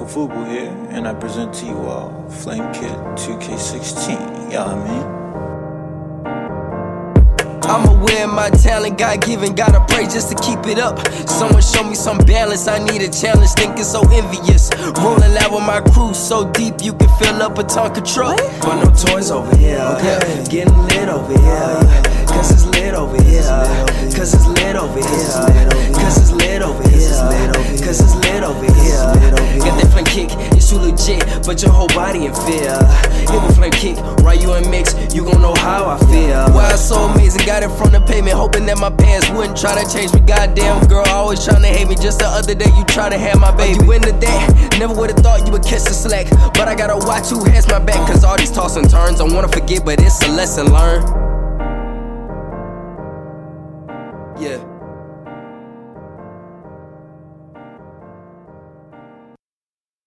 Uncle Fubu here, and I present to you all Flame Kid 2K16. Y'all know I mean? I'm aware of my talent, God given, gotta pray just to keep it up. Someone show me some balance, I need a challenge, thinking so envious. Rolling out with my crew so deep you can fill up a Tonka truck. But no toys over here, okay. getting lit over here. Cause it's lit over here. Cause it's lit over here. Cause it's lit over here. Cause it's lit over here. Flame kick, it's too legit, but your whole body in fear. Hit a flame kick, right you in mix, you gon' know how I feel. Why it's so amazing, got it from the pavement, hoping that my pants wouldn't try to change me. Goddamn girl, always trying to hate me. Just the other day, you try to have my baby. You into that? Never would've thought you would kiss the slack. But I gotta watch who has my back, cause all these toss and turns, I wanna forget, but it's a lesson learned. Yeah.